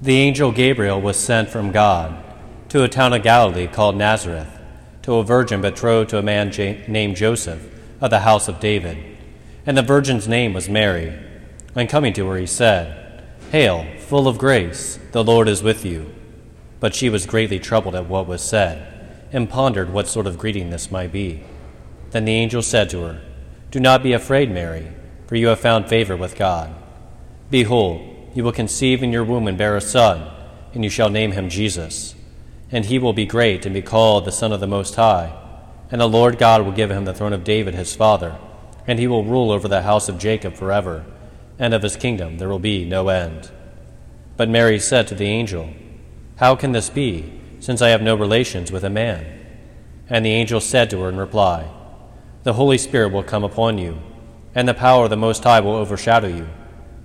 The angel Gabriel was sent from God to a town of Galilee called Nazareth to a virgin betrothed to a man named Joseph of the house of David. And the virgin's name was Mary. When coming to her, he said, Hail, full of grace, the Lord is with you. But she was greatly troubled at what was said, and pondered what sort of greeting this might be. Then the angel said to her, Do not be afraid, Mary, for you have found favor with God. Behold, you will conceive in your womb and bear a son, and you shall name him Jesus. And he will be great and be called the Son of the Most High. And the Lord God will give him the throne of David his father, and he will rule over the house of Jacob forever, and of his kingdom there will be no end. But Mary said to the angel, How can this be, since I have no relations with a man? And the angel said to her in reply, The Holy Spirit will come upon you, and the power of the Most High will overshadow you.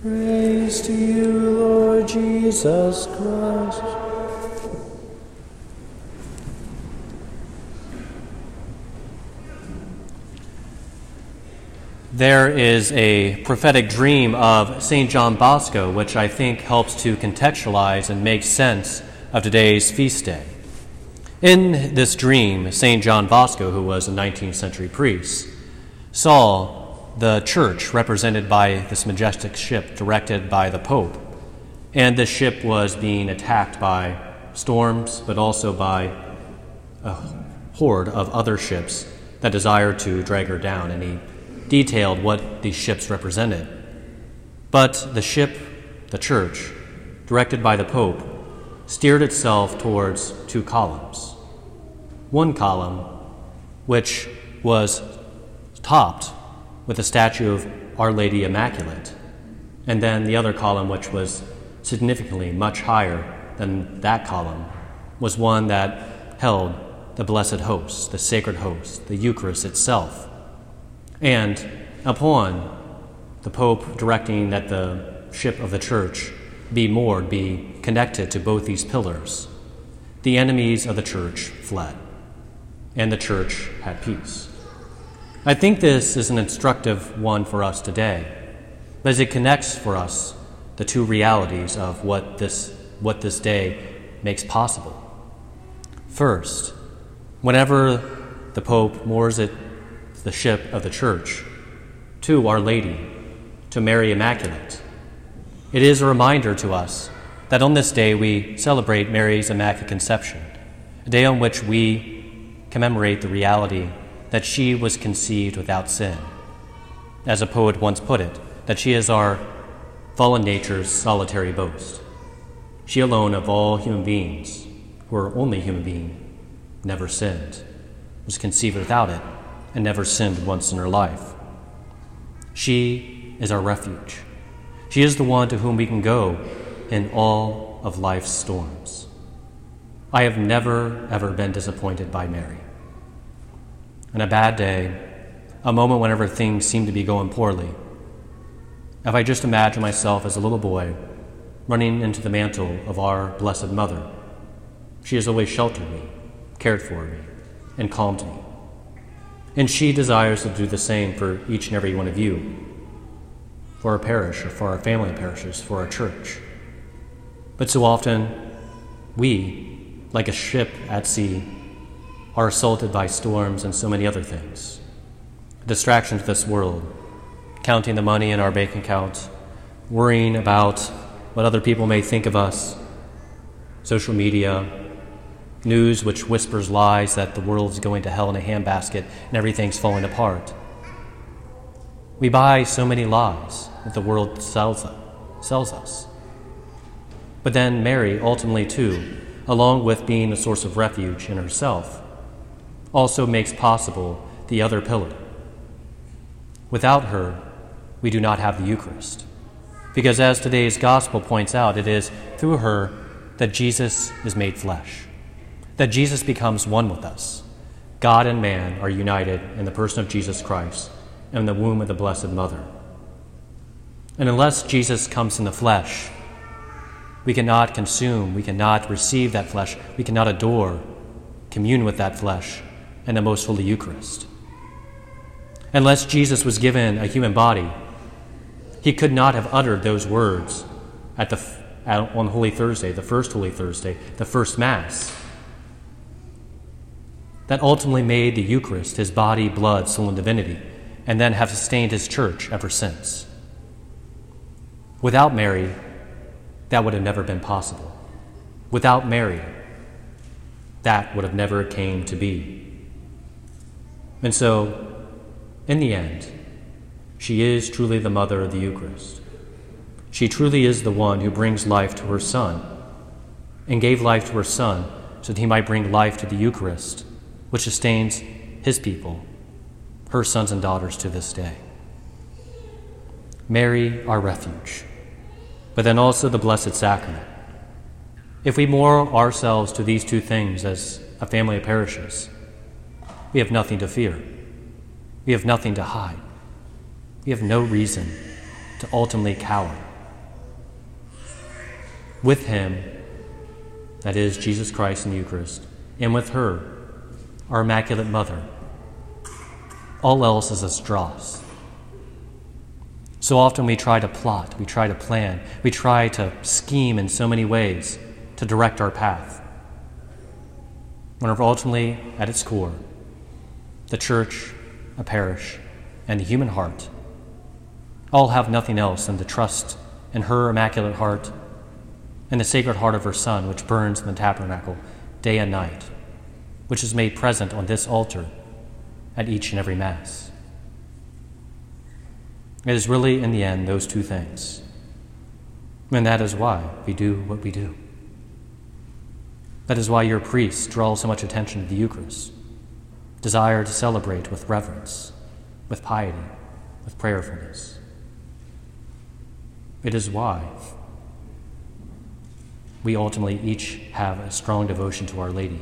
Praise to you, Lord Jesus Christ. There is a prophetic dream of St. John Bosco, which I think helps to contextualize and make sense of today's feast day. In this dream, St. John Bosco, who was a 19th century priest, saw the church represented by this majestic ship directed by the Pope. And this ship was being attacked by storms, but also by a horde of other ships that desired to drag her down. And he detailed what these ships represented. But the ship, the church, directed by the Pope, steered itself towards two columns. One column, which was topped with a statue of Our Lady Immaculate, and then the other column, which was significantly much higher than that column, was one that held the Blessed Host, the Sacred Host, the Eucharist itself. And upon the Pope directing that the ship of the church be moored, be connected to both these pillars, the enemies of the church fled, and the church had peace. I think this is an instructive one for us today, as it connects for us the two realities of what this, what this day makes possible. First, whenever the Pope moors it, the ship of the church, to Our Lady, to Mary Immaculate, it is a reminder to us that on this day we celebrate Mary's Immaculate Conception, a day on which we commemorate the reality that she was conceived without sin. As a poet once put it, that she is our fallen nature's solitary boast. She alone of all human beings, who are only human being, never sinned, was conceived without it, and never sinned once in her life. She is our refuge. She is the one to whom we can go in all of life's storms. I have never, ever been disappointed by Mary and a bad day, a moment whenever things seem to be going poorly. If I just imagine myself as a little boy running into the mantle of our Blessed Mother, she has always sheltered me, cared for me, and calmed me. And she desires to do the same for each and every one of you, for our parish, or for our family parishes, for our church. But so often, we, like a ship at sea, are assaulted by storms and so many other things. Distractions of this world, counting the money in our bank account, worrying about what other people may think of us, social media, news which whispers lies that the world's going to hell in a handbasket and everything's falling apart. We buy so many lies that the world sells, sells us. But then Mary, ultimately, too, along with being a source of refuge in herself, also makes possible the other pillar. Without her, we do not have the Eucharist. Because as today's gospel points out, it is through her that Jesus is made flesh, that Jesus becomes one with us. God and man are united in the person of Jesus Christ and in the womb of the Blessed Mother. And unless Jesus comes in the flesh, we cannot consume, we cannot receive that flesh, we cannot adore, commune with that flesh in the most holy Eucharist. Unless Jesus was given a human body, he could not have uttered those words at the, at, on Holy Thursday, the first Holy Thursday, the first Mass. That ultimately made the Eucharist his body, blood, soul, and divinity, and then have sustained his church ever since. Without Mary, that would have never been possible. Without Mary, that would have never came to be. And so, in the end, she is truly the mother of the Eucharist. She truly is the one who brings life to her Son and gave life to her Son so that he might bring life to the Eucharist, which sustains his people, her sons and daughters to this day. Mary, our refuge but then also the Blessed Sacrament. If we moor ourselves to these two things as a family of parishes, we have nothing to fear. We have nothing to hide. We have no reason to ultimately cower. With Him, that is Jesus Christ in the Eucharist, and with her, our Immaculate Mother, all else is as dross. So often we try to plot, we try to plan, we try to scheme in so many ways to direct our path. Whenever ultimately, at its core, the church, a parish, and the human heart all have nothing else than to trust in her immaculate heart and the sacred heart of her Son, which burns in the tabernacle day and night, which is made present on this altar at each and every Mass. It is really, in the end, those two things. And that is why we do what we do. That is why your priests draw so much attention to the Eucharist, desire to celebrate with reverence, with piety, with prayerfulness. It is why we ultimately each have a strong devotion to Our Lady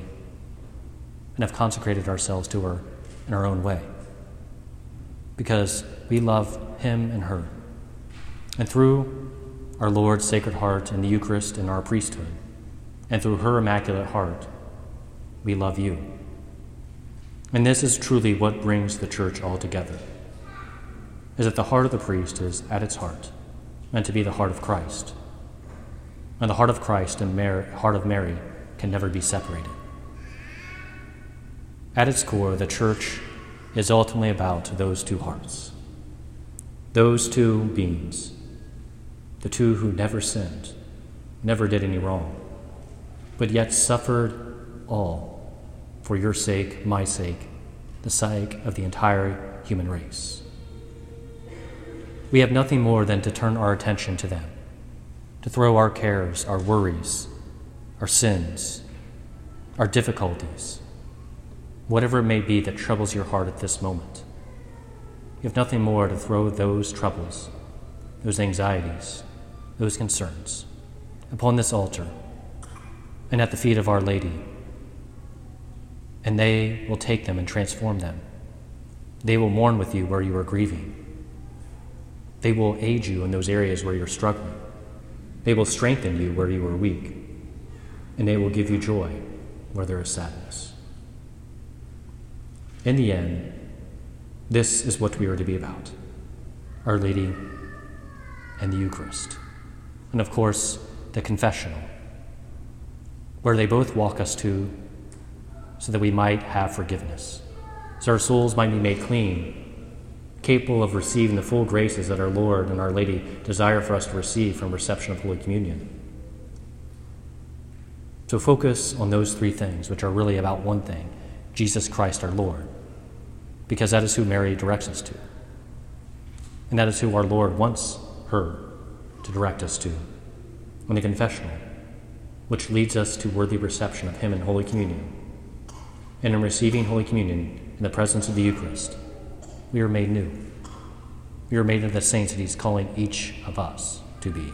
and have consecrated ourselves to her in our own way. Because we love him and her. And through our Lord's Sacred Heart and the Eucharist and our priesthood, and through her Immaculate Heart, we love you. And this is truly what brings the church all together. Is that the heart of the priest is at its heart, meant to be the heart of Christ. And the heart of Christ and Mary, heart of Mary can never be separated. At its core, the church is ultimately about those two hearts. Those two beings, the two who never sinned, never did any wrong, but yet suffered all for your sake, my sake, the sake of the entire human race. We have nothing more than to turn our attention to them, to throw our cares, our worries, our sins, our difficulties, whatever it may be that troubles your heart at this moment you have nothing more to throw those troubles, those anxieties, those concerns upon this altar and at the feet of Our Lady. And they will take them and transform them. They will mourn with you where you are grieving. They will aid you in those areas where you're struggling. They will strengthen you where you are weak. And they will give you joy where there is sadness. In the end, this is what we are to be about Our Lady and the Eucharist. And of course, the confessional, where they both walk us to so that we might have forgiveness, so our souls might be made clean, capable of receiving the full graces that our Lord and Our Lady desire for us to receive from reception of Holy Communion. So focus on those three things, which are really about one thing Jesus Christ our Lord because that is who Mary directs us to. And that is who our Lord wants her to direct us to in the confessional, which leads us to worthy reception of Him in Holy Communion. And in receiving Holy Communion in the presence of the Eucharist, we are made new. We are made into the saints that He's calling each of us to be.